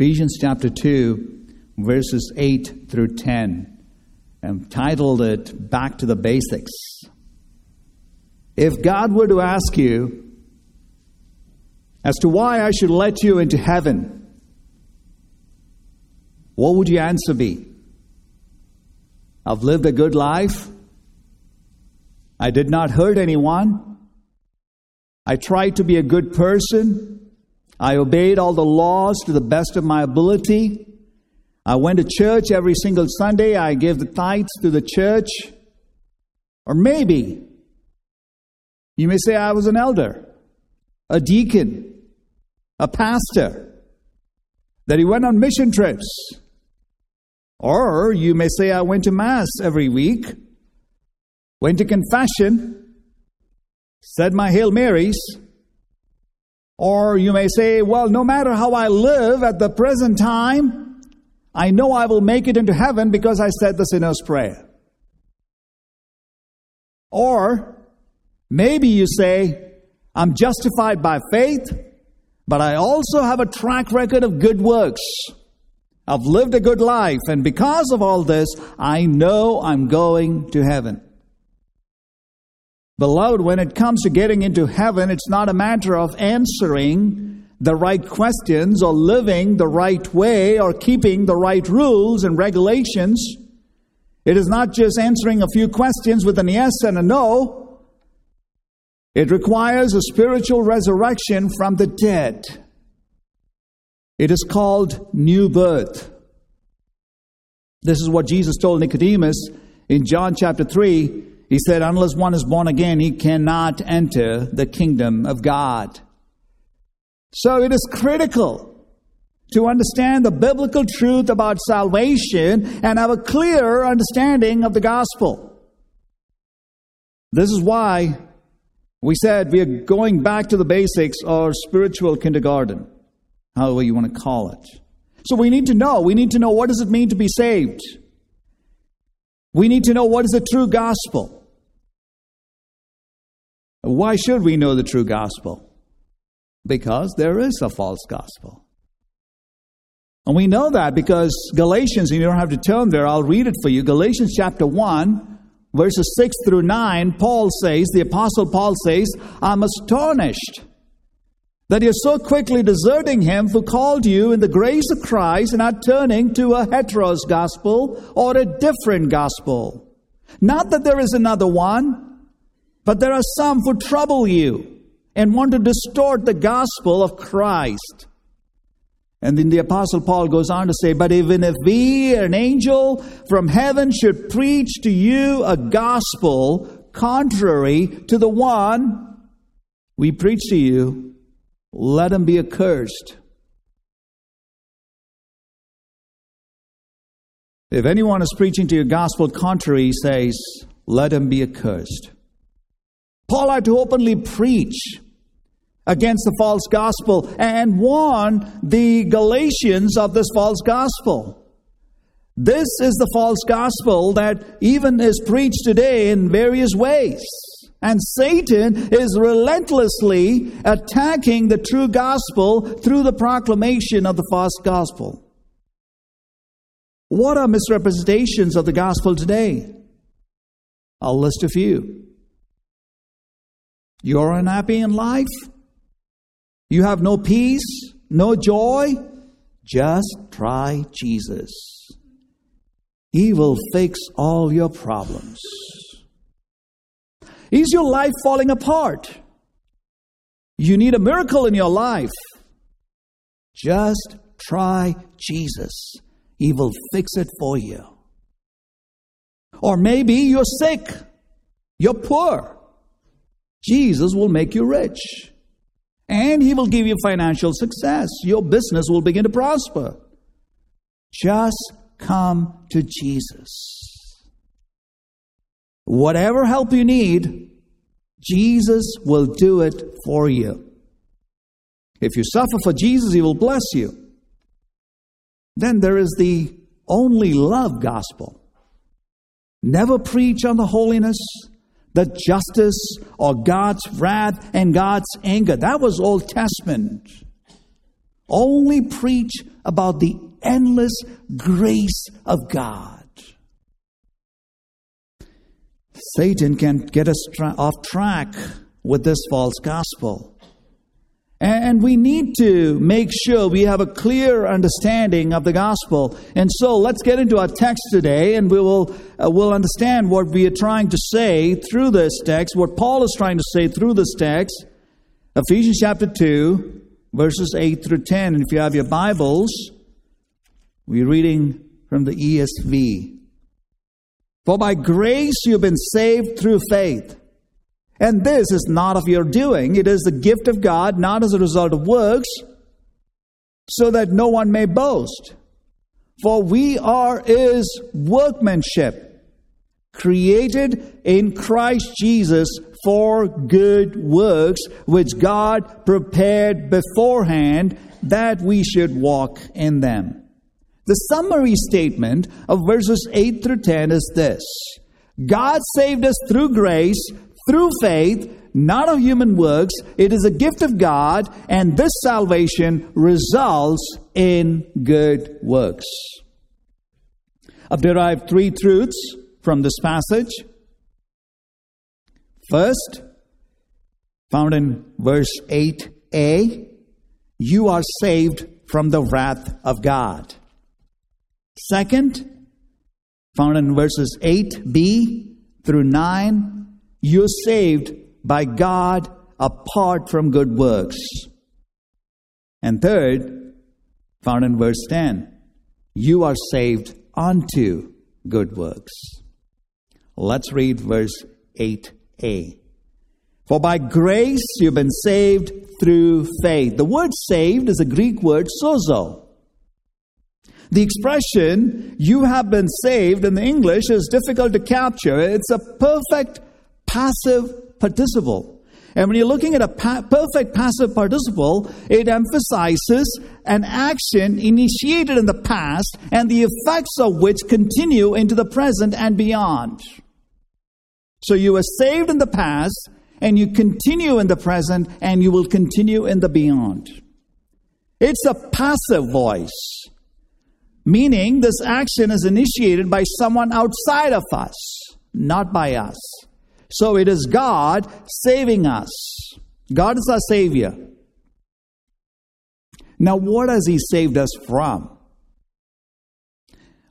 Ephesians chapter 2, verses 8 through 10. and titled it Back to the Basics. If God were to ask you as to why I should let you into heaven, what would your answer be? I've lived a good life. I did not hurt anyone. I tried to be a good person. I obeyed all the laws to the best of my ability. I went to church every single Sunday. I gave the tithes to the church. Or maybe you may say, I was an elder, a deacon, a pastor, that he went on mission trips. Or you may say, I went to Mass every week, went to confession, said my Hail Marys, or you may say, well, no matter how I live at the present time, I know I will make it into heaven because I said the sinner's prayer. Or maybe you say, I'm justified by faith, but I also have a track record of good works. I've lived a good life, and because of all this, I know I'm going to heaven. Beloved, when it comes to getting into heaven, it's not a matter of answering the right questions or living the right way or keeping the right rules and regulations. It is not just answering a few questions with an yes and a no. It requires a spiritual resurrection from the dead. It is called new birth. This is what Jesus told Nicodemus in John chapter 3 he said, Unless one is born again, he cannot enter the kingdom of God. So it is critical to understand the biblical truth about salvation and have a clear understanding of the gospel. This is why we said we are going back to the basics or spiritual kindergarten, however you want to call it. So we need to know, we need to know what does it mean to be saved? We need to know what is the true gospel. Why should we know the true gospel? Because there is a false gospel. And we know that because Galatians, and you don't have to turn there, I'll read it for you. Galatians chapter 1, verses 6 through 9, Paul says, the Apostle Paul says, I'm astonished that you're so quickly deserting him who called you in the grace of Christ and are turning to a heteros gospel or a different gospel. Not that there is another one but there are some who trouble you and want to distort the gospel of Christ. And then the Apostle Paul goes on to say, But even if we, an angel from heaven, should preach to you a gospel contrary to the one we preach to you, let him be accursed. If anyone is preaching to you a gospel contrary, he says, let him be accursed. Paul had to openly preach against the false gospel and warn the Galatians of this false gospel. This is the false gospel that even is preached today in various ways. And Satan is relentlessly attacking the true gospel through the proclamation of the false gospel. What are misrepresentations of the gospel today? I'll list a few. You're unhappy in life? You have no peace, no joy? Just try Jesus. He will fix all your problems. Is your life falling apart? You need a miracle in your life. Just try Jesus. He will fix it for you. Or maybe you're sick, you're poor. Jesus will make you rich. And He will give you financial success. Your business will begin to prosper. Just come to Jesus. Whatever help you need, Jesus will do it for you. If you suffer for Jesus, He will bless you. Then there is the only love gospel. Never preach on the holiness, the justice or God's wrath and God's anger. That was Old Testament. only preach about the endless grace of God. Satan can get us tra- off track with this false gospel. And we need to make sure we have a clear understanding of the gospel. And so let's get into our text today and we will uh, we'll understand what we are trying to say through this text, what Paul is trying to say through this text. Ephesians chapter 2, verses 8 through 10. And if you have your Bibles, we're reading from the ESV. For by grace you've been saved through faith. And this is not of your doing, it is the gift of God, not as a result of works, so that no one may boast. For we are his workmanship, created in Christ Jesus for good works, which God prepared beforehand that we should walk in them. The summary statement of verses 8 through 10 is this God saved us through grace through faith, not of human works. It is a gift of God, and this salvation results in good works. I've derived three truths from this passage. First, found in verse 8a, you are saved from the wrath of God. Second, found in verses 8b through 9, you're saved by God apart from good works. And third, found in verse 10, you are saved unto good works. Let's read verse 8a. For by grace you've been saved through faith. The word saved is a Greek word sozo. The expression you have been saved in the English is difficult to capture. It's a perfect passive participle. And when you're looking at a pa- perfect passive participle, it emphasizes an action initiated in the past and the effects of which continue into the present and beyond. So you were saved in the past, and you continue in the present, and you will continue in the beyond. It's a passive voice, meaning this action is initiated by someone outside of us, not by us. So it is God saving us. God is our Savior. Now, what has He saved us from?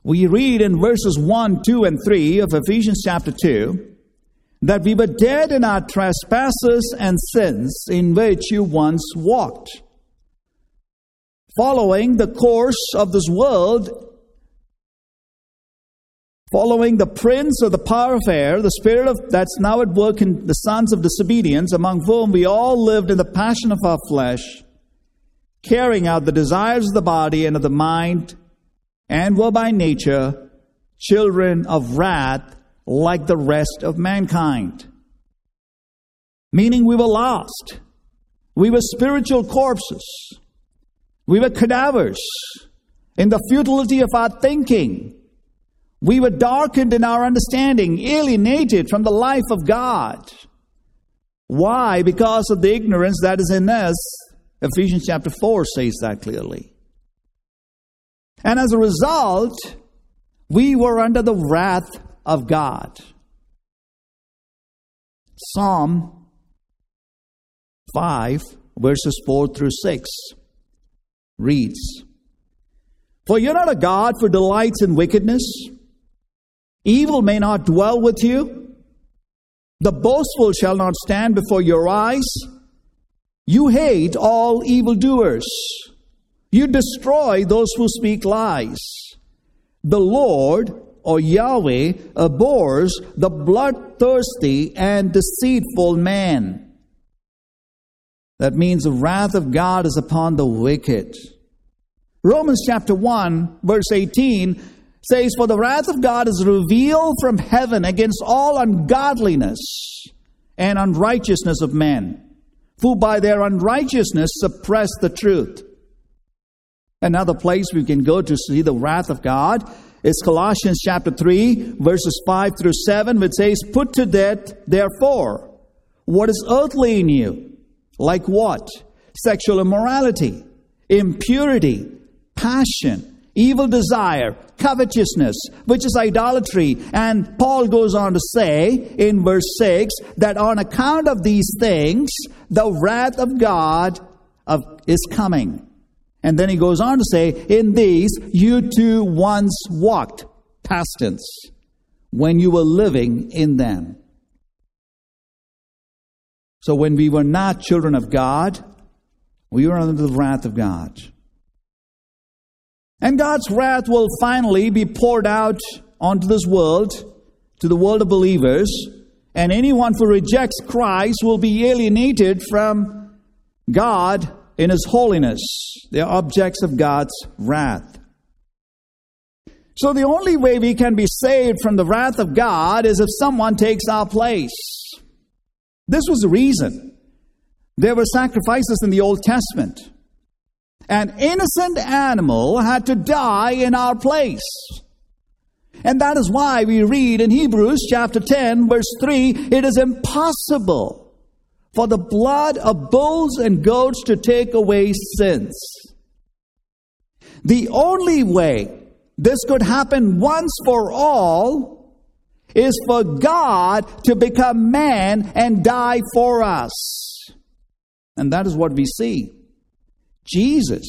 We read in verses 1, 2, and 3 of Ephesians chapter 2 that we were dead in our trespasses and sins in which you once walked, following the course of this world following the prince of the power of air, the spirit of that's now at work in the sons of disobedience, among whom we all lived in the passion of our flesh, carrying out the desires of the body and of the mind, and were by nature children of wrath like the rest of mankind. Meaning we were lost. We were spiritual corpses. We were cadavers in the futility of our thinking we were darkened in our understanding, alienated from the life of God. Why? Because of the ignorance that is in us. Ephesians chapter 4 says that clearly. And as a result, we were under the wrath of God. Psalm 5, verses 4 through 6 reads For you're not a God who delights in wickedness Evil may not dwell with you. The boastful shall not stand before your eyes. You hate all evildoers. You destroy those who speak lies. The Lord, or Yahweh, abhors the bloodthirsty and deceitful man. That means the wrath of God is upon the wicked. Romans chapter 1, verse 18 says, For the wrath of God is revealed from heaven against all ungodliness and unrighteousness of men, who by their unrighteousness suppress the truth. Another place we can go to see the wrath of God is Colossians chapter 3, verses 5 through 7, which says, Put to death, therefore, what is earthly in you, like what? Sexual immorality impurity, passion, evil desire, covetousness, which is idolatry. And Paul goes on to say in verse 6 that on account of these things, the wrath of God of, is coming. And then he goes on to say, In these you too once walked, past tense, when you were living in them. So when we were not children of God, we were under the wrath of God. And God's wrath will finally be poured out onto this world, to the world of believers, and anyone who rejects Christ will be alienated from God in His holiness. They are objects of God's wrath. So the only way we can be saved from the wrath of God is if someone takes our place. This was the reason. There were sacrifices in the Old Testament. An innocent animal had to die in our place. And that is why we read in Hebrews chapter 10, verse 3 it is impossible for the blood of bulls and goats to take away sins. The only way this could happen once for all is for God to become man and die for us. And that is what we see. Jesus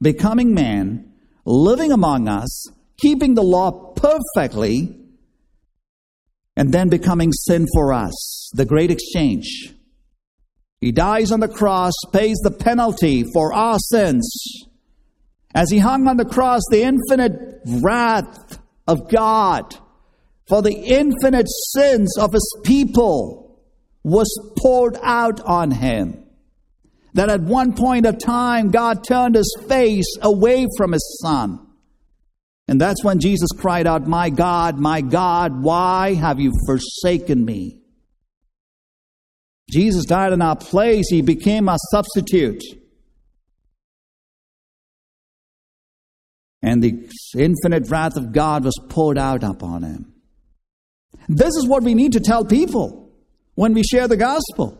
becoming man, living among us, keeping the law perfectly, and then becoming sin for us. The great exchange. He dies on the cross, pays the penalty for our sins. As he hung on the cross, the infinite wrath of God for the infinite sins of his people was poured out on him. That at one point of time, God turned his face away from his son. And that's when Jesus cried out, My God, my God, why have you forsaken me? Jesus died in our place. He became our substitute. And the infinite wrath of God was poured out upon him. This is what we need to tell people when we share the gospel.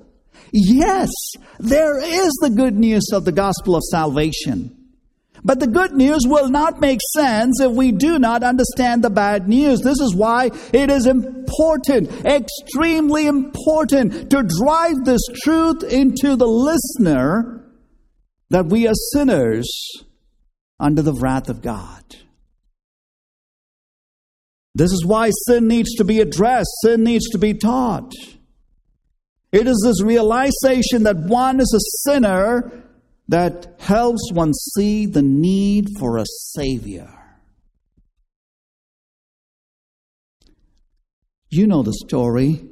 Yes, there is the good news of the gospel of salvation. But the good news will not make sense if we do not understand the bad news. This is why it is important, extremely important, to drive this truth into the listener that we are sinners under the wrath of God. This is why sin needs to be addressed, sin needs to be taught. It is this realization that one is a sinner that helps one see the need for a Savior. You know the story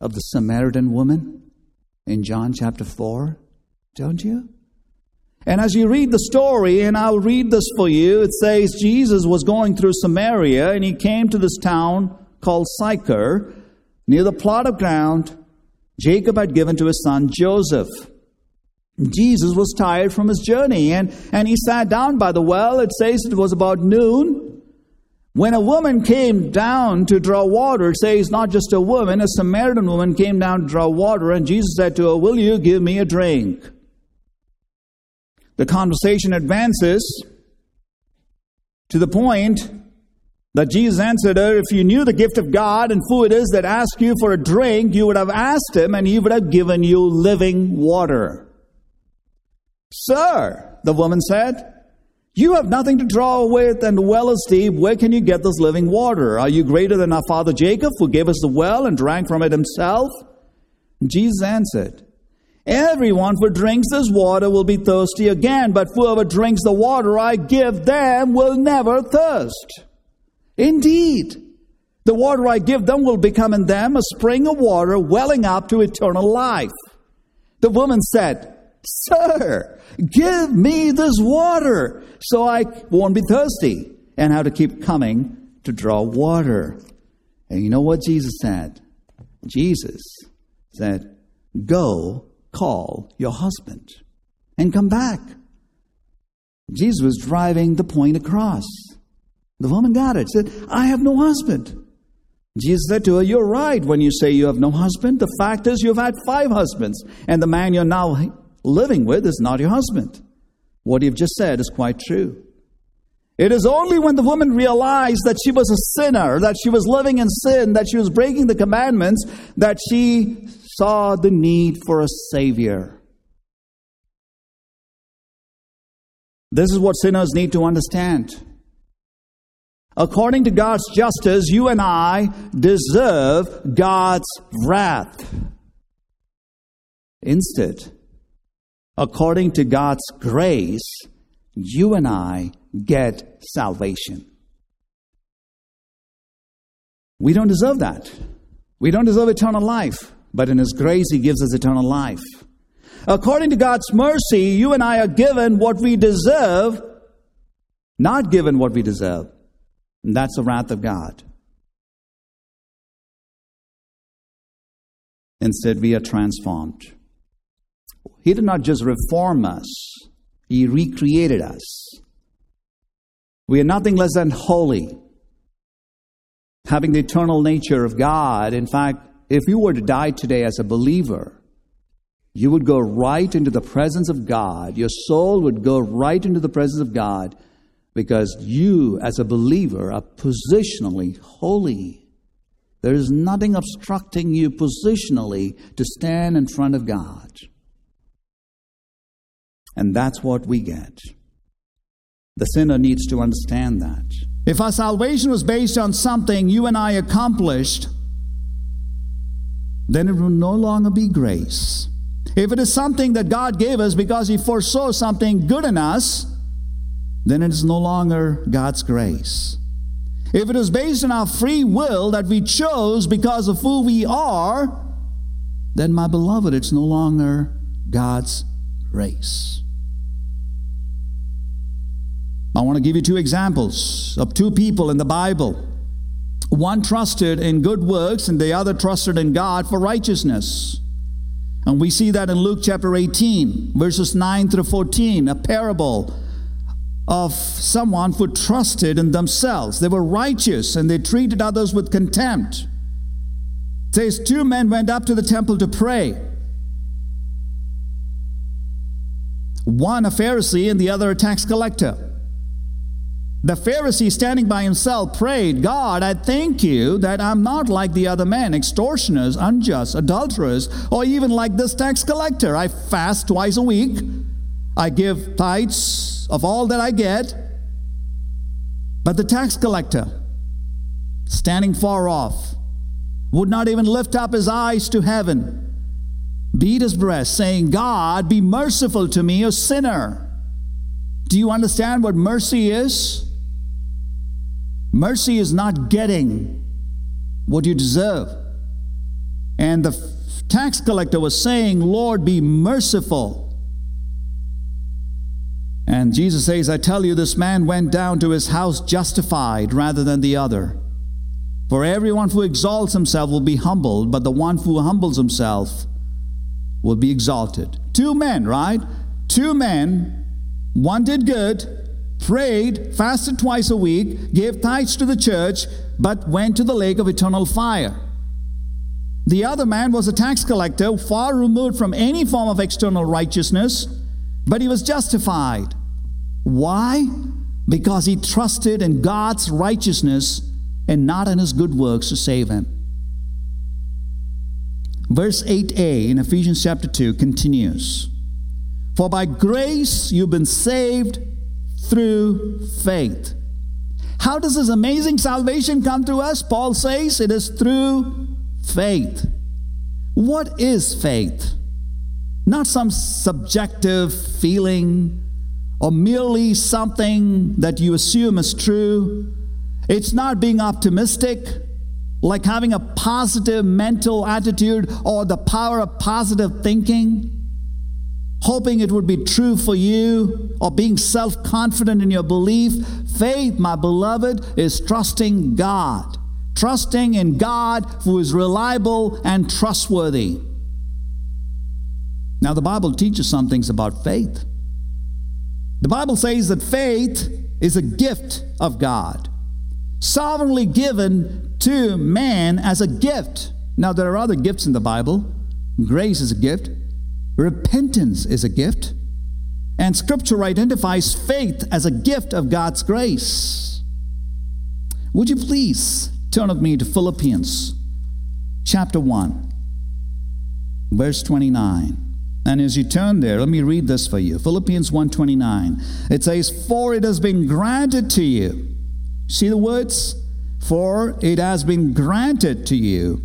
of the Samaritan woman in John chapter 4, don't you? And as you read the story, and I'll read this for you, it says Jesus was going through Samaria and he came to this town called Sychar near the plot of ground Jacob had given to his son Joseph. Jesus was tired from his journey and, and he sat down by the well. It says it was about noon. When a woman came down to draw water, it says not just a woman, a Samaritan woman came down to draw water, and Jesus said to her, Will you give me a drink? The conversation advances to the point that Jesus answered her, If you knew the gift of God and who it is that asks you for a drink, you would have asked him, and he would have given you living water. Sir, the woman said, you have nothing to draw with, and the well is deep. Where can you get this living water? Are you greater than our father Jacob, who gave us the well and drank from it himself? And Jesus answered, Everyone who drinks this water will be thirsty again, but whoever drinks the water I give them will never thirst. Indeed, the water I give them will become in them a spring of water welling up to eternal life. The woman said, Sir, give me this water so I won't be thirsty and have to keep coming to draw water. And you know what Jesus said? Jesus said, Go call your husband and come back. Jesus was driving the point across. The woman got it. Said, I have no husband. Jesus said to her, You're right when you say you have no husband. The fact is, you've had five husbands, and the man you're now living with is not your husband. What you've just said is quite true. It is only when the woman realized that she was a sinner, that she was living in sin, that she was breaking the commandments, that she saw the need for a Savior. This is what sinners need to understand. According to God's justice, you and I deserve God's wrath. Instead, according to God's grace, you and I get salvation. We don't deserve that. We don't deserve eternal life, but in His grace, He gives us eternal life. According to God's mercy, you and I are given what we deserve, not given what we deserve. And that's the wrath of God. Instead, we are transformed. He did not just reform us, He recreated us. We are nothing less than holy, having the eternal nature of God. In fact, if you were to die today as a believer, you would go right into the presence of God. Your soul would go right into the presence of God because you, as a believer, are positionally holy. There is nothing obstructing you positionally to stand in front of God. And that's what we get. The sinner needs to understand that. If our salvation was based on something you and I accomplished, then it will no longer be grace. If it is something that God gave us because He foresaw something good in us, then it is no longer God's grace. If it is based on our free will that we chose because of who we are, then, my beloved, it's no longer God's grace. I want to give you two examples of two people in the Bible. One trusted in good works, and the other trusted in God for righteousness. And we see that in Luke chapter 18, verses 9 through 14, a parable of someone who trusted in themselves. They were righteous and they treated others with contempt. It says, Two men went up to the temple to pray. One a Pharisee and the other a tax collector. The Pharisee, standing by himself, prayed, God, I thank you that I'm not like the other men, extortioners, unjust, adulterers, or even like this tax collector. I fast twice a week. I give tithes of all that I get. But the tax collector, standing far off, would not even lift up his eyes to heaven, beat his breast, saying, God, be merciful to me, a sinner. Do you understand what mercy is? Mercy is not getting what you deserve. And the tax collector was saying, Lord, be merciful. And Jesus says, I tell you, this man went down to his house justified rather than the other. For everyone who exalts himself will be humbled, but the one who humbles himself will be exalted. Two men, right? Two men. One did good, prayed, fasted twice a week, gave tithes to the church, but went to the lake of eternal fire. The other man was a tax collector, far removed from any form of external righteousness, but he was justified. Why? Because he trusted in God's righteousness and not in his good works to save him. Verse 8a in Ephesians chapter 2 continues For by grace you've been saved through faith. How does this amazing salvation come to us? Paul says it is through faith. What is faith? Not some subjective feeling or merely something that you assume is true. It's not being optimistic, like having a positive mental attitude or the power of positive thinking hoping it would be true for you, or being self confident in your belief. Faith, my beloved, is trusting God, trusting in God who is reliable and trustworthy. Now, the Bible teaches some things about faith. The Bible says that faith is a gift of God, sovereignly given to man as a gift. Now, there are other gifts in the Bible. Grace is a gift, Repentance is a gift. And scripture identifies faith as a gift of God's grace. Would you please turn with me to Philippians chapter 1, verse 29. And as you turn there, let me read this for you. Philippians 1:29. It says, "For it has been granted to you." See the words? "For it has been granted to you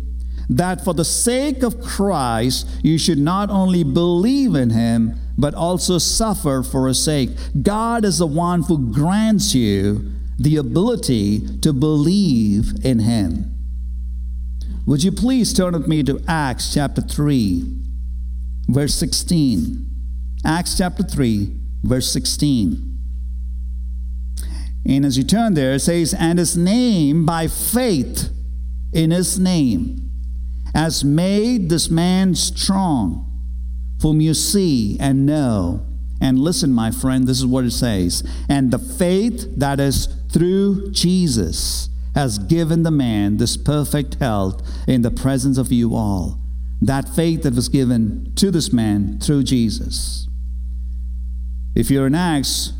that for the sake of Christ you should not only believe in him, but also suffer for his sake. God is the one who grants you the ability to believe in him. Would you please turn with me to Acts chapter 3, verse 16? Acts chapter 3, verse 16. And as you turn there, it says, And his name by faith in his name has made this man strong, whom you see and know. And listen, my friend, this is what it says. And the faith that is through Jesus has given the man this perfect health in the presence of you all. That faith that was given to this man through Jesus. If you're in Acts,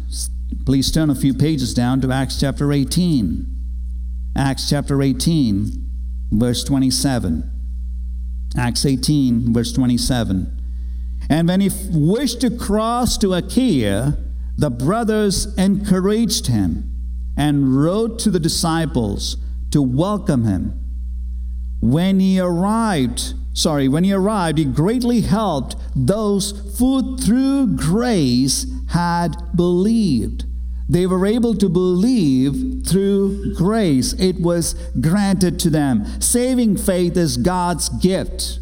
please turn a few pages down to Acts chapter 18. Acts chapter 18, verse 27. Acts 18, verse 27. And when he wished to cross to Achaia, the brothers encouraged him and wrote to the disciples to welcome him. When he arrived, sorry, when he arrived, he greatly helped those who through grace had believed. They were able to believe through grace. It was granted to them. Saving faith is God's gift.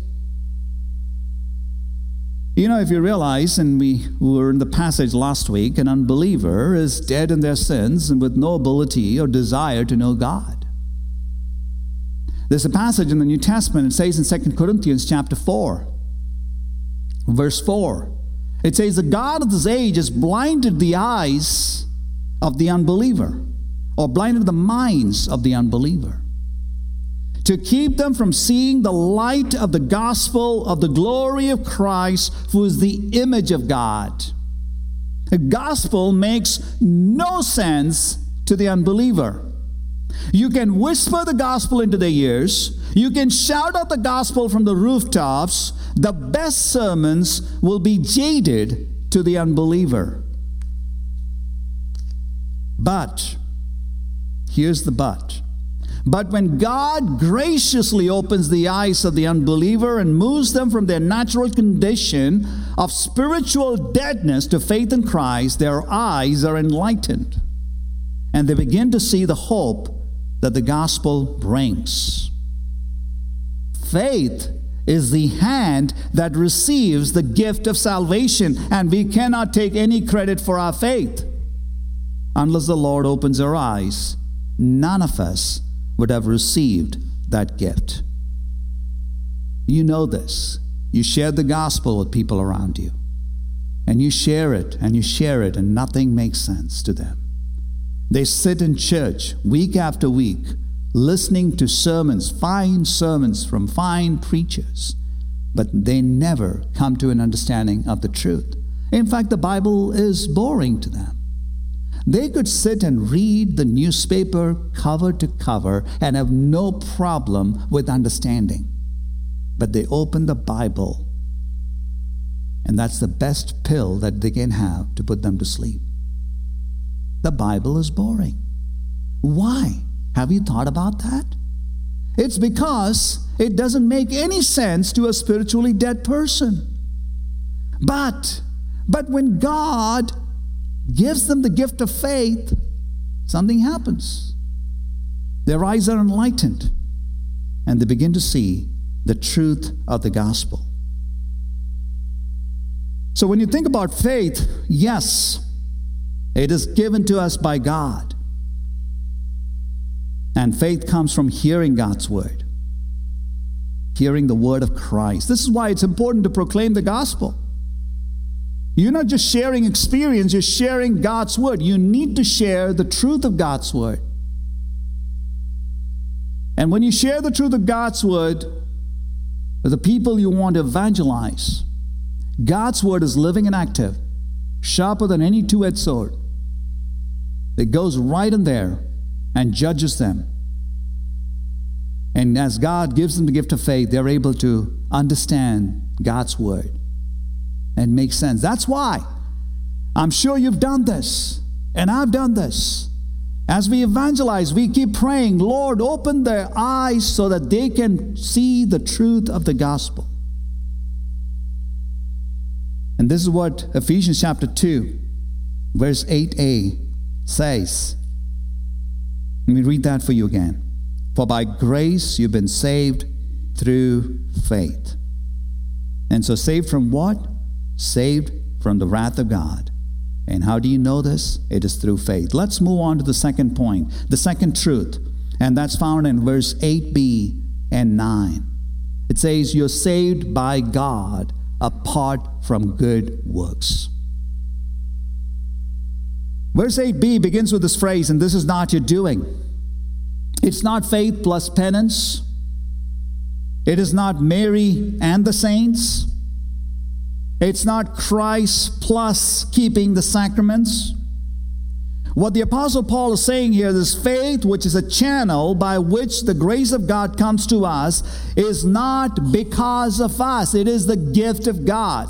You know, if you realize, and we were in the passage last week, an unbeliever is dead in their sins and with no ability or desire to know God. There's a passage in the New Testament, it says in 2 Corinthians chapter 4, verse 4. It says, The God of this age has blinded the eyes of the unbeliever or blinded the minds of the unbeliever to keep them from seeing the light of the gospel of the glory of Christ, who is the image of God. The gospel makes no sense to the unbeliever. You can whisper the gospel into their ears. You can shout out the gospel from the rooftops. The best sermons will be jaded to the unbeliever. But, here's the but. But when God graciously opens the eyes of the unbeliever and moves them from their natural condition of spiritual deadness to faith in Christ, their eyes are enlightened and they begin to see the hope that the gospel brings. Faith is the hand that receives the gift of salvation, and we cannot take any credit for our faith unless the Lord opens our eyes, none of us would have received that gift. You know this. You share the gospel with people around you, and you share it and you share it, and nothing makes sense to them. They sit in church week after week, listening to sermons, fine sermons from fine preachers, but they never come to an understanding of the truth. In fact, the Bible is boring to them. They could sit and read the newspaper cover to cover and have no problem with understanding. But they open the Bible, and that's the best pill that they can have to put them to sleep. The Bible is boring. Why? Have you thought about that? It's because it doesn't make any sense to a spiritually dead person. But but when God gives them the gift of faith, something happens. Their eyes are enlightened and they begin to see the truth of the gospel. So, when you think about faith, yes, it is given to us by God. And faith comes from hearing God's word, hearing the word of Christ. This is why it's important to proclaim the gospel. You're not just sharing experience, you're sharing God's word. You need to share the truth of God's word. And when you share the truth of God's word with the people you want to evangelize, God's word is living and active. sharper than any two edged sword. It goes right in there and judges them. And as God gives them the gift of faith, they're able to understand God's word and make sense. That's why I'm sure you've done this, and I've done this. As we evangelize, we keep praying, Lord, open their eyes so that they can see the truth of the gospel. And this is what Ephesians chapter 2, verse 8a says. Let me read that for you again. For by grace you've been saved through faith. And so, saved from what? Saved from the wrath of God. And how do you know this? It is through faith. Let's move on to the second point, the second truth. And that's found in verse 8b and 9. It says, You're saved by God apart from good works. Verse 8b begins with this phrase, and this is not your doing. It's not faith plus penance. It is not Mary and the saints. It's not Christ plus keeping the sacraments. What the Apostle Paul is saying here is faith, which is a channel by which the grace of God comes to us, is not because of us, it is the gift of God.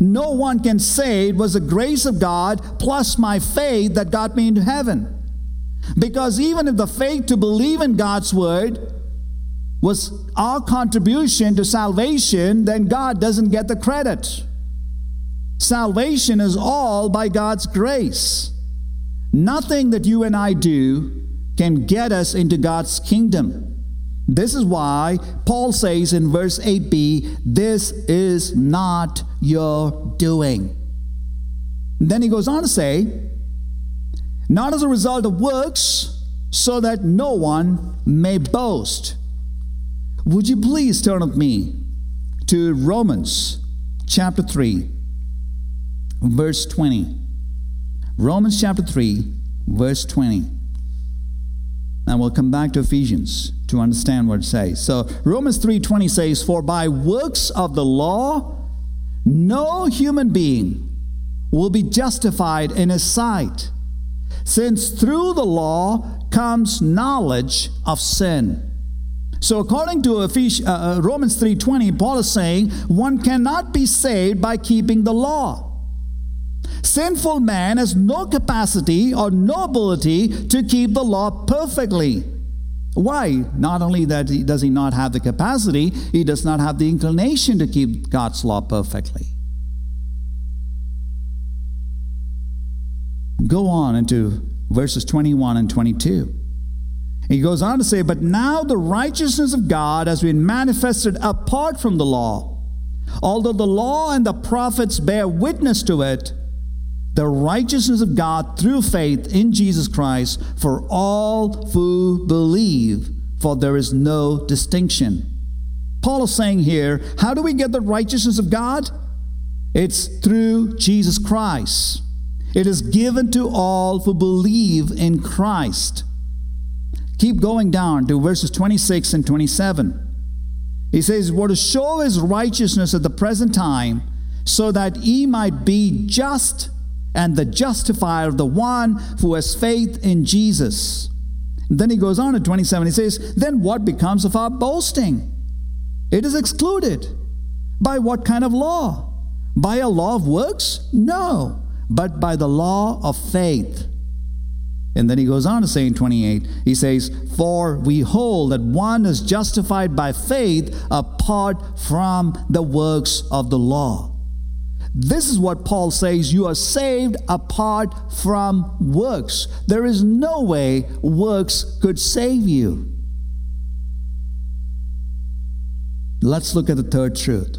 No one can say it was the grace of God plus my faith that got me into heaven. Because even if the faith to believe in God's word was our contribution to salvation, then God doesn't get the credit. Salvation is all by God's grace. Nothing that you and I do can get us into God's kingdom. This is why Paul says in verse 8b, This is not your doing. Then he goes on to say, Not as a result of works, so that no one may boast. Would you please turn with me to Romans chapter 3, verse 20. Romans chapter 3, verse 20. And we'll come back to Ephesians to understand what it says. So Romans 3:20 says, "For by works of the law no human being will be justified in his sight, since through the law comes knowledge of sin." So according to Ephesians, uh, uh Romans 3:20, Paul is saying one cannot be saved by keeping the law. Sinful man has no capacity or no ability to keep the law perfectly. Why? Not only that he, does he not have the capacity, he does not have the inclination to keep God's law perfectly. Go on into verses 21 and 22. He goes on to say, But now the righteousness of God has been manifested apart from the law. Although the law and the prophets bear witness to it, the righteousness of God through faith in Jesus Christ for all who believe, for there is no distinction. Paul is saying here, how do we get the righteousness of God? It's through Jesus Christ. It is given to all who believe in Christ. Keep going down to verses 26 and 27. He says, "What to show his righteousness at the present time, so that he might be just and the justifier of the one who has faith in Jesus. And then he goes on to 27. He says, Then what becomes of our boasting? It is excluded. By what kind of law? By a law of works? No, but by the law of faith. And then he goes on to say in 28, he says, For we hold that one is justified by faith apart from the works of the law. This is what Paul says you are saved apart from works. There is no way works could save you. Let's look at the third truth.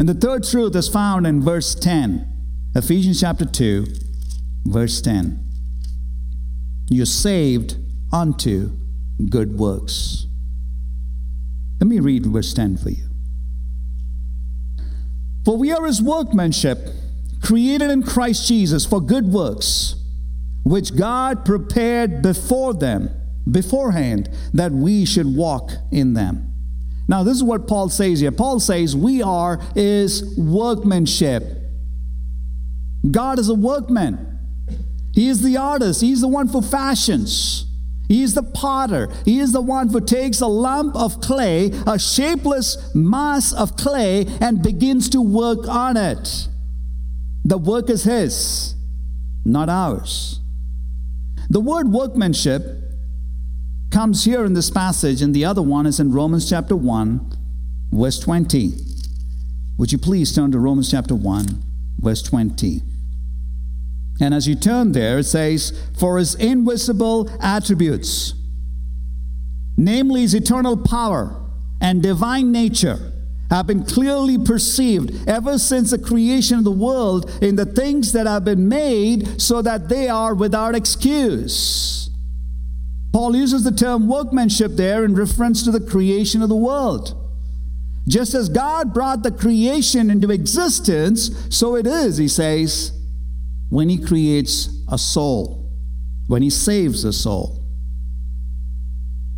And the third truth is found in verse 10, Ephesians chapter 2, verse 10. You're saved unto good works. Let me read verse 10 for you. For we are his workmanship, created in Christ Jesus for good works, which God prepared before them, beforehand, that we should walk in them. Now, this is what Paul says here. Paul says, We are his workmanship. God is a workman. He is the artist. He's the one for fashions. He is the potter. He is the one who takes a lump of clay, a shapeless mass of clay, and begins to work on it. The work is His, not ours. The word workmanship comes here in this passage, and the other one is in Romans chapter 1, verse 20. Would you please turn to Romans chapter 1, verse 20? And as you turn there, it says, For his invisible attributes, namely his eternal power and divine nature, have been clearly perceived ever since the creation of the world in the things that have been made, so that they are without excuse. Paul uses the term workmanship there in reference to the creation of the world. Just as God brought the creation into existence, so it is, he says, when He creates a soul, when He saves a soul.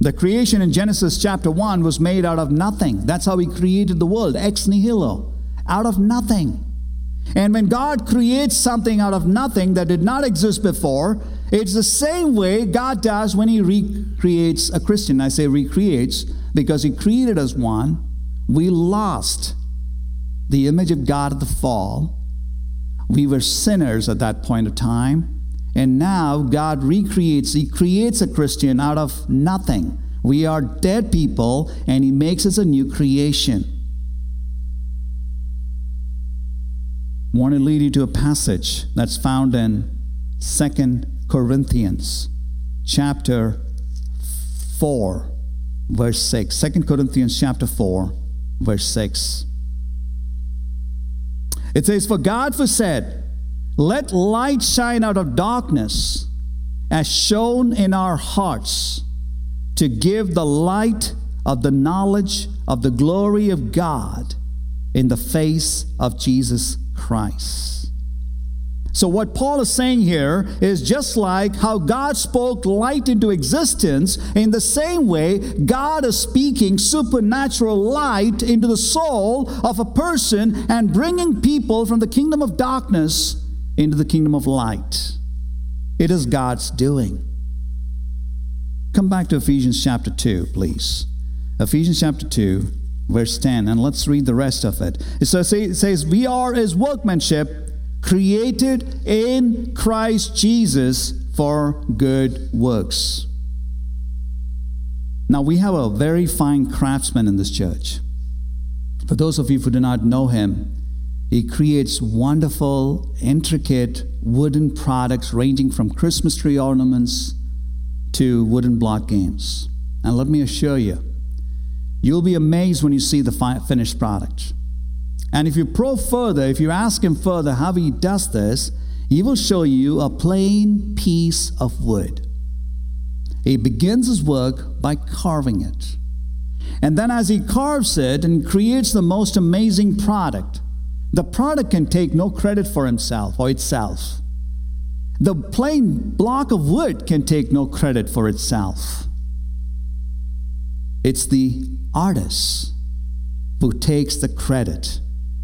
The creation in Genesis chapter 1 was made out of nothing. That's how He created the world, ex nihilo, out of nothing. And when God creates something out of nothing that did not exist before, it's the same way God does when He recreates a Christian. I say recreates because He created us one. We lost the image of God at the fall. We were sinners at that point of time. And now God recreates, He creates a Christian out of nothing. We are dead people, and He makes us a new creation. I want to lead you to a passage that's found in Second Corinthians chapter 4, verse 6. 2 Corinthians chapter 4, verse 6. It says, For God said, Let light shine out of darkness, as shown in our hearts, to give the light of the knowledge of the glory of God in the face of Jesus Christ. So, what Paul is saying here is just like how God spoke light into existence, in the same way, God is speaking supernatural light into the soul of a person and bringing people from the kingdom of darkness into the kingdom of light. It is God's doing. Come back to Ephesians chapter 2, please. Ephesians chapter 2, verse 10, and let's read the rest of it. It says, it says We are his workmanship created in Christ Jesus for good works. Now, we have a very fine craftsman in this church. For those of you who do not know him, he creates wonderful, intricate wooden products ranging from Christmas tree ornaments to wooden block games. And let me assure you, you'll be amazed when you see the fi- finished product. And if you probe further, if you ask him further how he does this, he will show you a plain piece of wood. He begins his work by carving it. And then, as he carves it and creates the most amazing product, the product can take no credit for himself or itself. The plain block of wood can take no credit for itself. It's the artist who takes the credit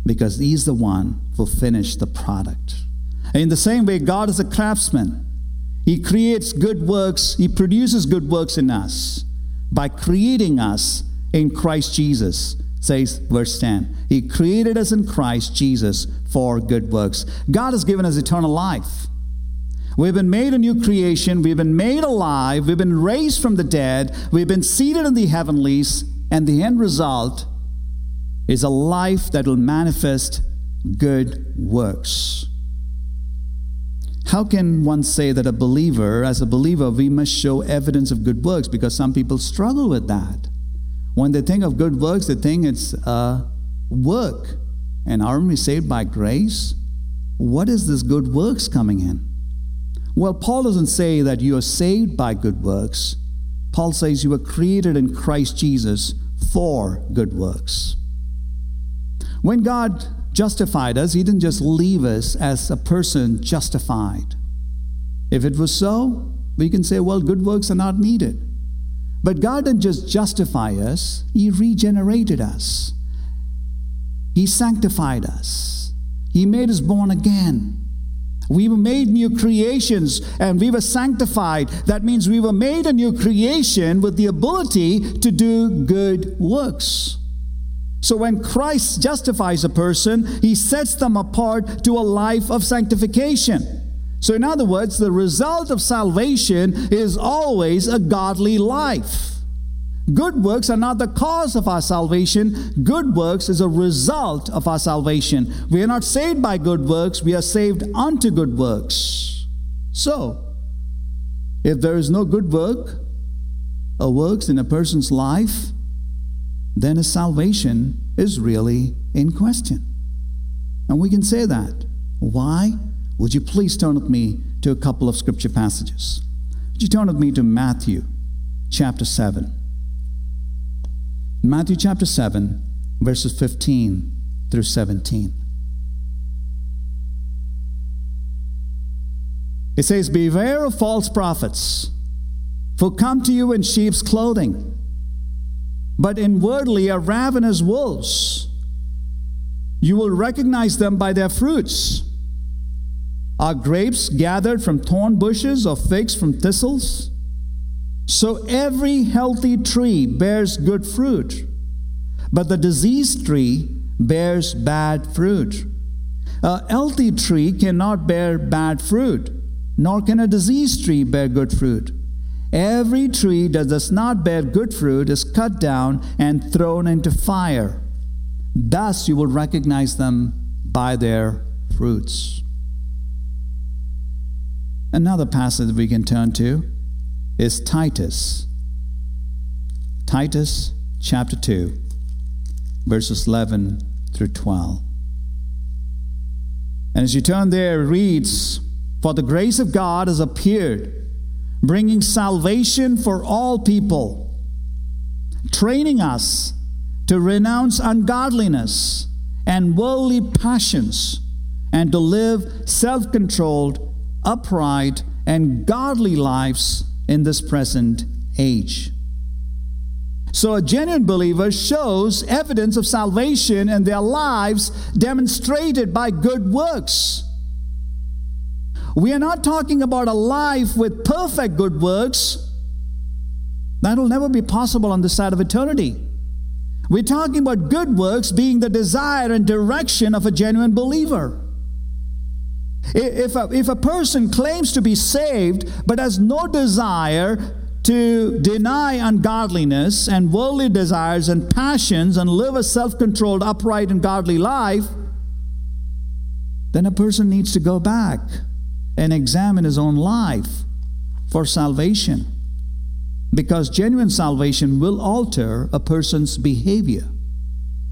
because he's the one who finished the product. In the same way, God is a craftsman. He creates good works, He produces good works in us by creating us in Christ Jesus, says verse 10. He created us in Christ Jesus for good works. God has given us eternal life. We've been made a new creation. We've been made alive. We've been raised from the dead. We've been seated in the heavenlies. And the end result is a life that will manifest good works. How can one say that a believer, as a believer, we must show evidence of good works? Because some people struggle with that. When they think of good works, they think it's a work. And aren't we saved by grace? What is this good works coming in? Well, Paul doesn't say that you are saved by good works. Paul says you were created in Christ Jesus for good works. When God justified us, He didn't just leave us as a person justified. If it was so, we can say, well, good works are not needed. But God didn't just justify us, He regenerated us, He sanctified us, He made us born again. We were made new creations and we were sanctified. That means we were made a new creation with the ability to do good works. So when Christ justifies a person, he sets them apart to a life of sanctification. So, in other words, the result of salvation is always a godly life. Good works are not the cause of our salvation. Good works is a result of our salvation. We are not saved by good works, we are saved unto good works. So, if there is no good work or works in a person's life, then his salvation is really in question. And we can say that. Why? Would you please turn with me to a couple of scripture passages? Would you turn with me to Matthew chapter 7? Matthew chapter 7, verses 15 through 17. It says, Beware of false prophets, for come to you in sheep's clothing, but inwardly are ravenous wolves. You will recognize them by their fruits. Are grapes gathered from thorn bushes or figs from thistles? So every healthy tree bears good fruit, but the diseased tree bears bad fruit. A healthy tree cannot bear bad fruit, nor can a diseased tree bear good fruit. Every tree that does not bear good fruit is cut down and thrown into fire. Thus you will recognize them by their fruits. Another passage we can turn to is Titus. Titus chapter 2, verses 11 through 12. And as you turn there, it reads, For the grace of God has appeared, bringing salvation for all people, training us to renounce ungodliness and worldly passions, and to live self controlled, upright, and godly lives in this present age. So, a genuine believer shows evidence of salvation in their lives demonstrated by good works. We are not talking about a life with perfect good works. That will never be possible on this side of eternity. We're talking about good works being the desire and direction of a genuine believer. If a, if a person claims to be saved but has no desire to deny ungodliness and worldly desires and passions and live a self controlled, upright, and godly life, then a person needs to go back and examine his own life for salvation. Because genuine salvation will alter a person's behavior.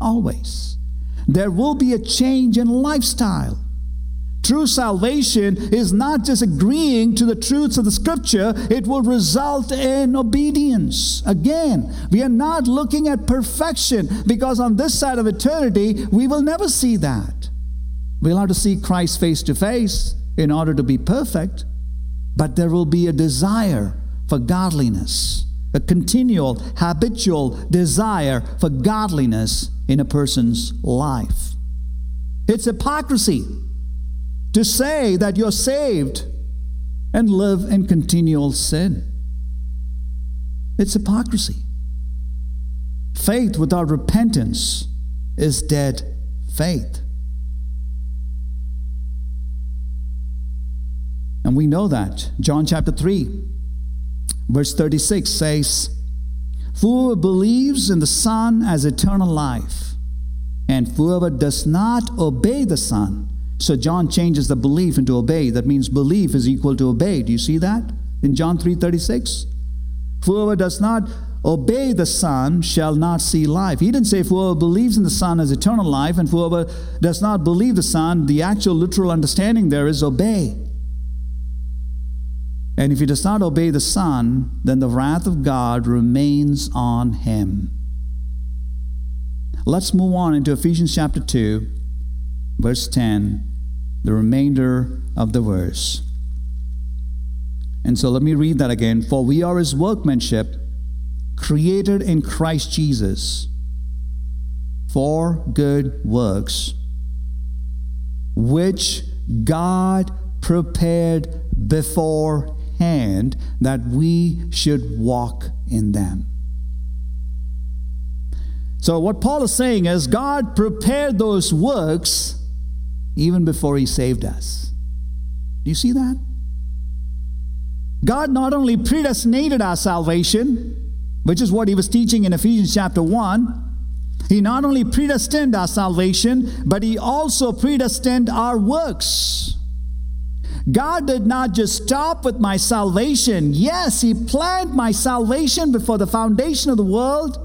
Always. There will be a change in lifestyle. True salvation is not just agreeing to the truths of the scripture, it will result in obedience. Again, we are not looking at perfection because on this side of eternity, we will never see that. We'll have to see Christ face to face in order to be perfect, but there will be a desire for godliness, a continual, habitual desire for godliness in a person's life. It's hypocrisy to say that you're saved and live in continual sin. It's hypocrisy. Faith without repentance is dead faith. And we know that. John chapter 3, verse 36 says, Whoever believes in the Son has eternal life, and whoever does not obey the Son so John changes the belief into obey. That means belief is equal to obey. Do you see that in John 3:36? Whoever does not obey the Son shall not see life. He didn't say whoever believes in the Son has eternal life, and whoever does not believe the Son, the actual literal understanding there is obey. And if he does not obey the Son, then the wrath of God remains on him. Let's move on into Ephesians chapter 2 verse 10, the remainder of the verse. And so let me read that again. For we are his workmanship, created in Christ Jesus for good works, which God prepared beforehand that we should walk in them. So, what Paul is saying is God prepared those works even before he saved us. Do you see that? God not only predestinated our salvation, which is what he was teaching in Ephesians chapter 1, he not only predestined our salvation, but he also predestined our works. God did not just stop with my salvation. Yes, he planned my salvation before the foundation of the world,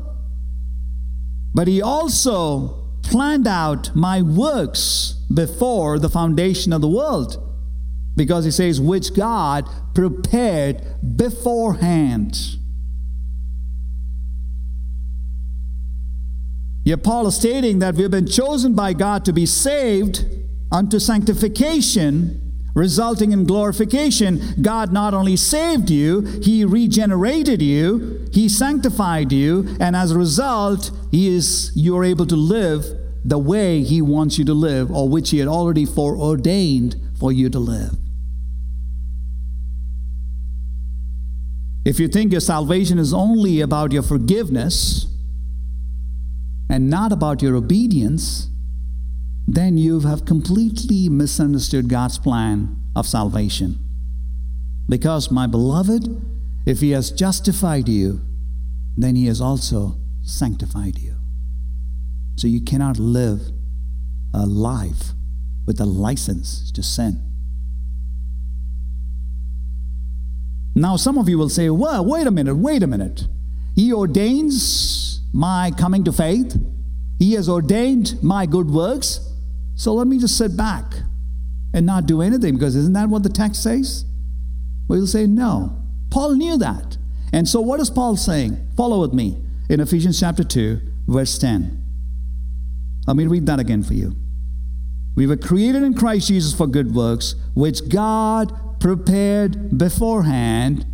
but he also planned out my works before the foundation of the world. Because he says, which God prepared beforehand. Yet Paul is stating that we've been chosen by God to be saved unto sanctification, resulting in glorification. God not only saved you, He regenerated you, He sanctified you, and as a result, He is you are able to live the way He wants you to live, or which He had already foreordained for you to live. If you think your salvation is only about your forgiveness, and not about your obedience, then you have completely misunderstood God's plan of salvation. Because, my beloved, if He has justified you, then He has also sanctified you. So you cannot live a life with a license to sin. Now, some of you will say, well, wait a minute, wait a minute. He ordains my coming to faith. He has ordained my good works. So let me just sit back and not do anything because isn't that what the text says? We'll say no. Paul knew that. And so what is Paul saying? Follow with me in Ephesians chapter 2, verse 10. Let me read that again for you. We were created in Christ Jesus for good works, which God prepared beforehand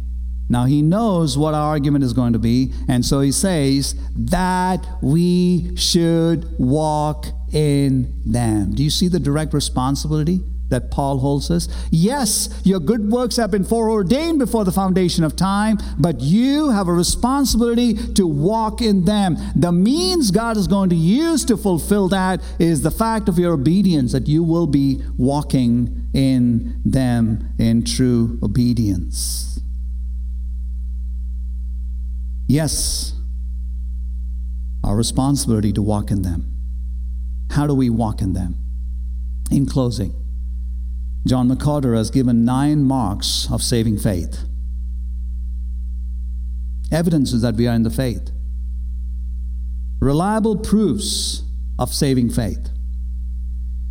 now he knows what our argument is going to be, and so he says that we should walk in them. Do you see the direct responsibility that Paul holds us? Yes, your good works have been foreordained before the foundation of time, but you have a responsibility to walk in them. The means God is going to use to fulfill that is the fact of your obedience, that you will be walking in them in true obedience. Yes, our responsibility to walk in them. How do we walk in them? In closing, John MacArthur has given nine marks of saving faith. Evidences that we are in the faith. Reliable proofs of saving faith.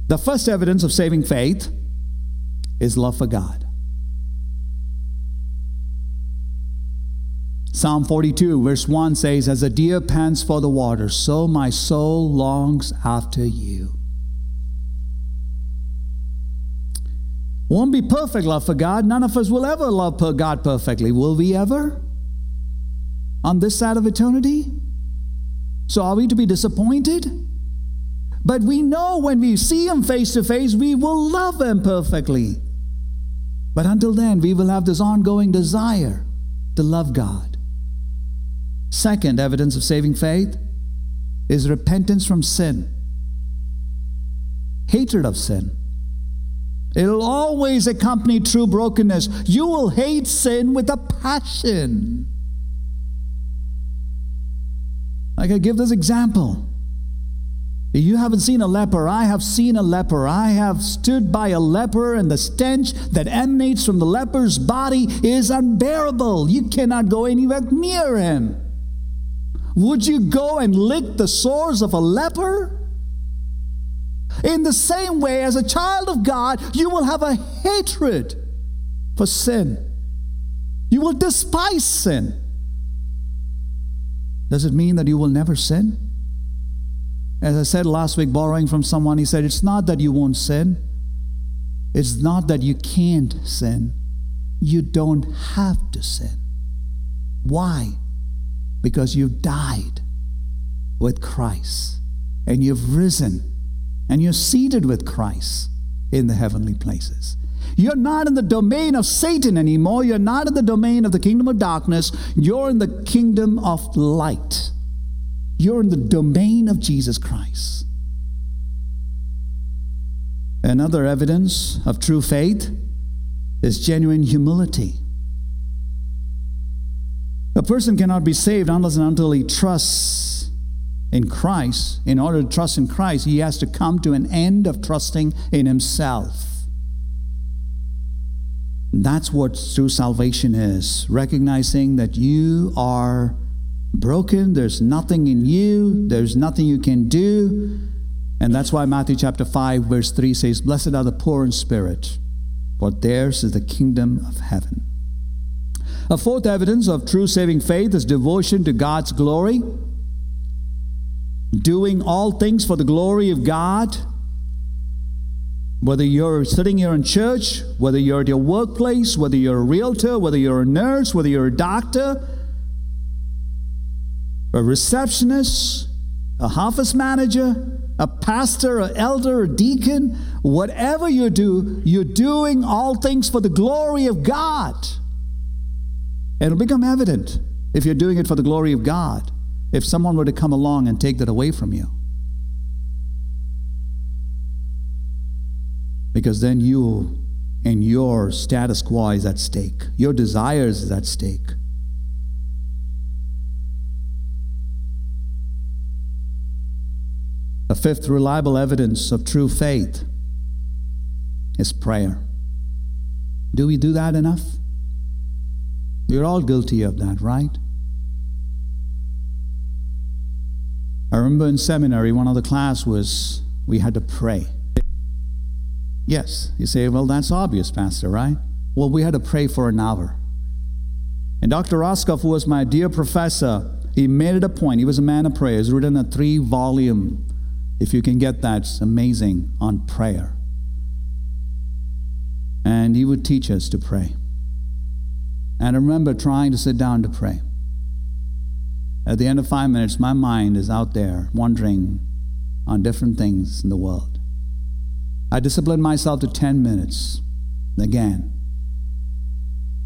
The first evidence of saving faith is love for God. Psalm 42, verse 1 says, As a deer pants for the water, so my soul longs after you. Won't be perfect love for God. None of us will ever love God perfectly. Will we ever? On this side of eternity? So are we to be disappointed? But we know when we see Him face to face, we will love Him perfectly. But until then, we will have this ongoing desire to love God. Second evidence of saving faith is repentance from sin, hatred of sin. It'll always accompany true brokenness. You will hate sin with a passion. I can give this example. You haven't seen a leper. I have seen a leper. I have stood by a leper, and the stench that emanates from the leper's body is unbearable. You cannot go anywhere near him. Would you go and lick the sores of a leper? In the same way, as a child of God, you will have a hatred for sin. You will despise sin. Does it mean that you will never sin? As I said last week, borrowing from someone, he said, It's not that you won't sin, it's not that you can't sin. You don't have to sin. Why? Because you've died with Christ and you've risen and you're seated with Christ in the heavenly places. You're not in the domain of Satan anymore. You're not in the domain of the kingdom of darkness. You're in the kingdom of light. You're in the domain of Jesus Christ. Another evidence of true faith is genuine humility. A person cannot be saved unless and until he trusts in Christ. In order to trust in Christ, he has to come to an end of trusting in himself. That's what true salvation is recognizing that you are broken, there's nothing in you, there's nothing you can do. And that's why Matthew chapter 5, verse 3 says, Blessed are the poor in spirit, for theirs is the kingdom of heaven. A fourth evidence of true saving faith is devotion to God's glory, doing all things for the glory of God whether you're sitting here in church, whether you're at your workplace, whether you're a realtor, whether you're a nurse, whether you're a doctor, a receptionist, a office manager, a pastor, an elder, a deacon, whatever you do, you're doing all things for the glory of God. It'll become evident if you're doing it for the glory of God, if someone were to come along and take that away from you. because then you and your status quo is at stake, your desires is at stake. A fifth reliable evidence of true faith is prayer. Do we do that enough? We're all guilty of that, right? I remember in seminary, one of the class was we had to pray. Yes. You say, well, that's obvious, Pastor, right? Well, we had to pray for an hour. And Dr. Rosscup, who was my dear professor, he made it a point. He was a man of prayer. He's written a three volume, if you can get that, it's amazing, on prayer. And he would teach us to pray. And I remember trying to sit down to pray. At the end of five minutes, my mind is out there wondering on different things in the world. I disciplined myself to 10 minutes again.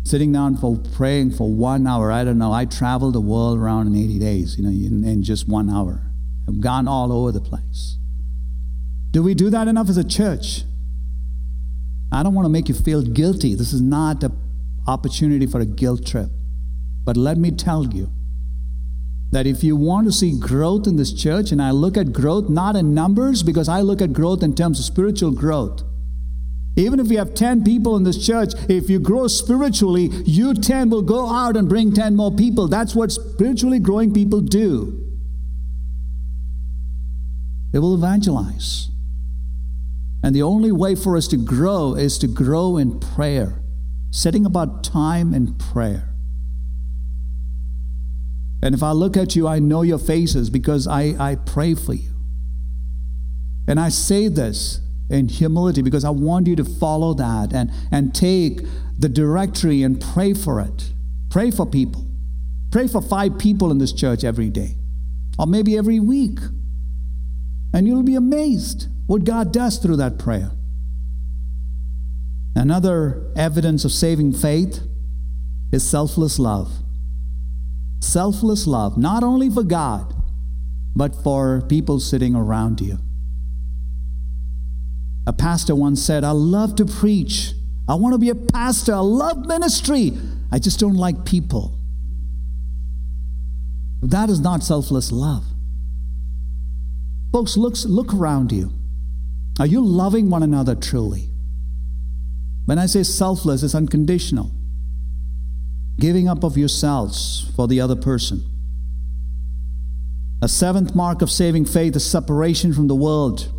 Sitting down for praying for one hour. I don't know. I traveled the world around in 80 days, you know, in, in just one hour. I've gone all over the place. Do we do that enough as a church? I don't want to make you feel guilty. This is not an opportunity for a guilt trip. But let me tell you, that if you want to see growth in this church, and I look at growth not in numbers, because I look at growth in terms of spiritual growth. Even if you have 10 people in this church, if you grow spiritually, you 10 will go out and bring 10 more people. That's what spiritually growing people do. They will evangelize. And the only way for us to grow is to grow in prayer, setting about time and prayer. And if I look at you, I know your faces because I, I pray for you. And I say this in humility because I want you to follow that and, and take the directory and pray for it. Pray for people. Pray for five people in this church every day, or maybe every week. And you'll be amazed what God does through that prayer. Another evidence of saving faith is selfless love selfless love, not only for God, but for people sitting around you. A pastor once said, I love to preach. I want to be a pastor. I love ministry. I just don't like people. That is not selfless love. Folks, look, look around you. Are you loving one another truly? When I say selfless, it's unconditional giving up of yourselves for the other person. A seventh mark of saving faith is separation from the world.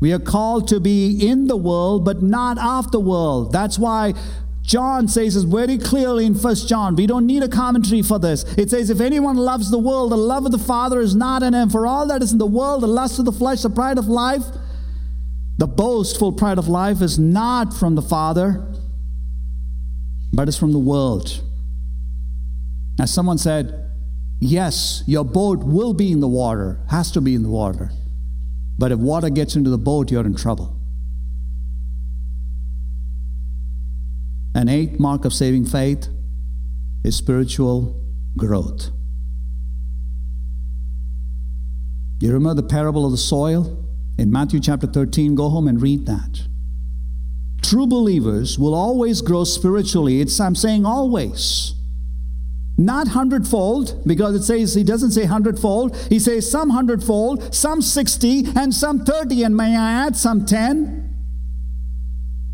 We are called to be in the world, but not of the world. That's why John says this very clearly in First John. We don't need a commentary for this. It says, If anyone loves the world, the love of the Father is not in him. For all that is in the world, the lust of the flesh, the pride of life, the boastful pride of life is not from the Father, but it's from the world. As someone said, yes, your boat will be in the water, has to be in the water. But if water gets into the boat, you're in trouble. An eighth mark of saving faith is spiritual growth. You remember the parable of the soil in Matthew chapter 13? Go home and read that. True believers will always grow spiritually. It's, I'm saying always. Not hundredfold, because it says, he doesn't say hundredfold. He says some hundredfold, some 60, and some 30, and may I add some 10?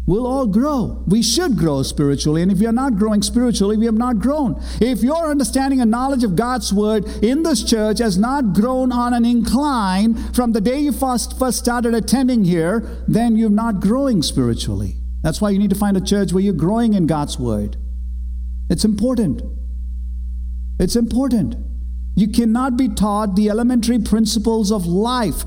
We'll all grow. We should grow spiritually. And if you're not growing spiritually, we have not grown. If your understanding and knowledge of God's word in this church has not grown on an incline from the day you first, first started attending here, then you're not growing spiritually. That's why you need to find a church where you're growing in God's word. It's important. It's important. You cannot be taught the elementary principles of life.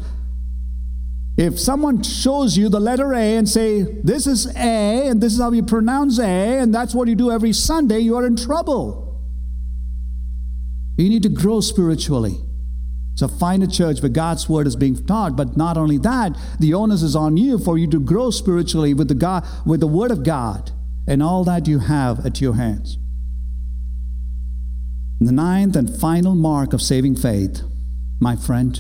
If someone shows you the letter A and say, this is A, and this is how you pronounce A, and that's what you do every Sunday, you are in trouble. You need to grow spiritually. So find a church where God's word is being taught, but not only that, the onus is on you for you to grow spiritually with the God, with the word of God and all that you have at your hands. The ninth and final mark of saving faith, my friend,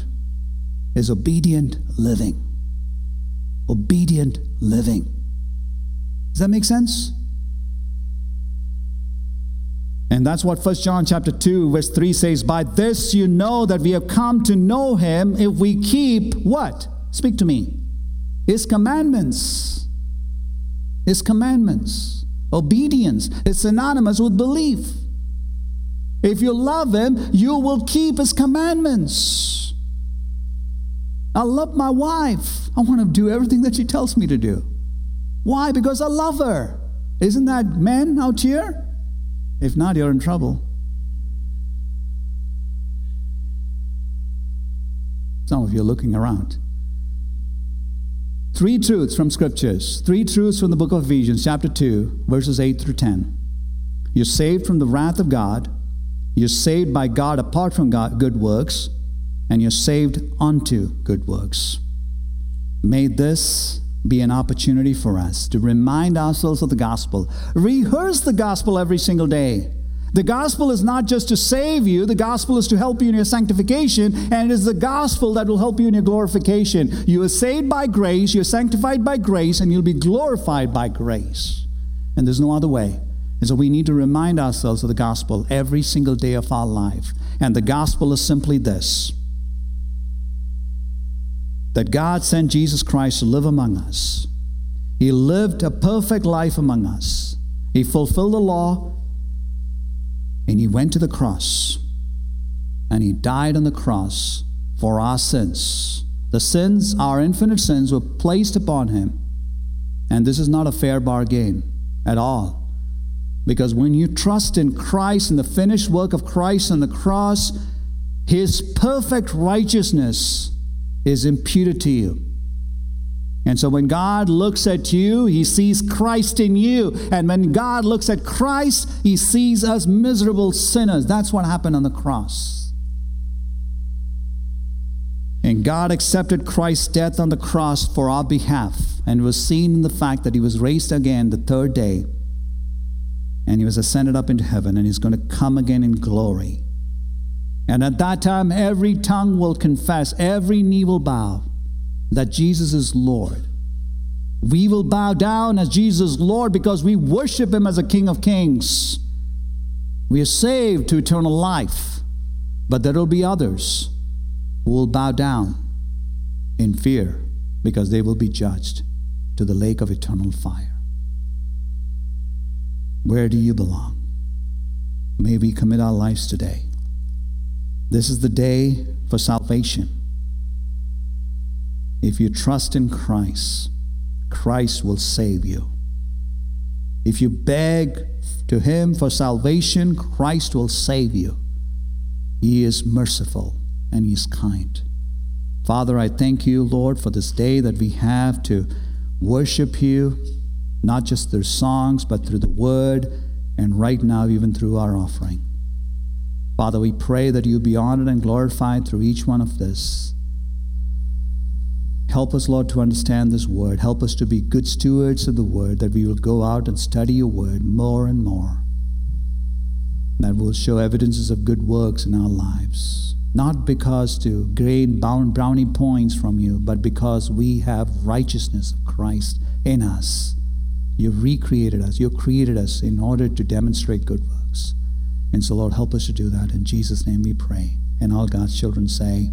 is obedient living. Obedient living. Does that make sense? And that's what First John chapter 2 verse 3 says, "By this you know that we have come to know him if we keep what? Speak to me. His commandments. His commandments. Obedience is synonymous with belief. If you love him, you will keep his commandments. I love my wife. I want to do everything that she tells me to do. Why? Because I love her. Isn't that men out here? If not, you're in trouble. Some of you are looking around. Three truths from scriptures. Three truths from the book of Ephesians, chapter 2, verses 8 through 10. You're saved from the wrath of God. You're saved by God apart from God, good works. And you're saved unto good works. May this be an opportunity for us to remind ourselves of the gospel. Rehearse the gospel every single day. The gospel is not just to save you, the gospel is to help you in your sanctification, and it is the gospel that will help you in your glorification. You are saved by grace, you're sanctified by grace, and you'll be glorified by grace. And there's no other way. And so we need to remind ourselves of the gospel every single day of our life. And the gospel is simply this that God sent Jesus Christ to live among us. He lived a perfect life among us. He fulfilled the law and he went to the cross and he died on the cross for our sins. The sins, our infinite sins, were placed upon him. And this is not a fair bargain at all. Because when you trust in Christ and the finished work of Christ on the cross, his perfect righteousness is imputed to you. And so when God looks at you, he sees Christ in you. And when God looks at Christ, he sees us miserable sinners. That's what happened on the cross. And God accepted Christ's death on the cross for our behalf and was seen in the fact that he was raised again the third day and he was ascended up into heaven and he's going to come again in glory. And at that time, every tongue will confess, every knee will bow that Jesus is Lord. We will bow down as Jesus Lord because we worship him as a King of Kings. We are saved to eternal life, but there will be others who will bow down in fear because they will be judged to the lake of eternal fire. Where do you belong? May we commit our lives today this is the day for salvation. If you trust in Christ, Christ will save you. If you beg to Him for salvation, Christ will save you. He is merciful and He is kind. Father, I thank you, Lord, for this day that we have to worship you, not just through songs, but through the word, and right now, even through our offering. Father, we pray that you be honored and glorified through each one of this. Help us, Lord, to understand this word. Help us to be good stewards of the word, that we will go out and study your word more and more. That will show evidences of good works in our lives. Not because to gain brownie points from you, but because we have righteousness of Christ in us. You've recreated us. You've created us in order to demonstrate good works. And so, Lord, help us to do that. In Jesus' name we pray. And all God's children say.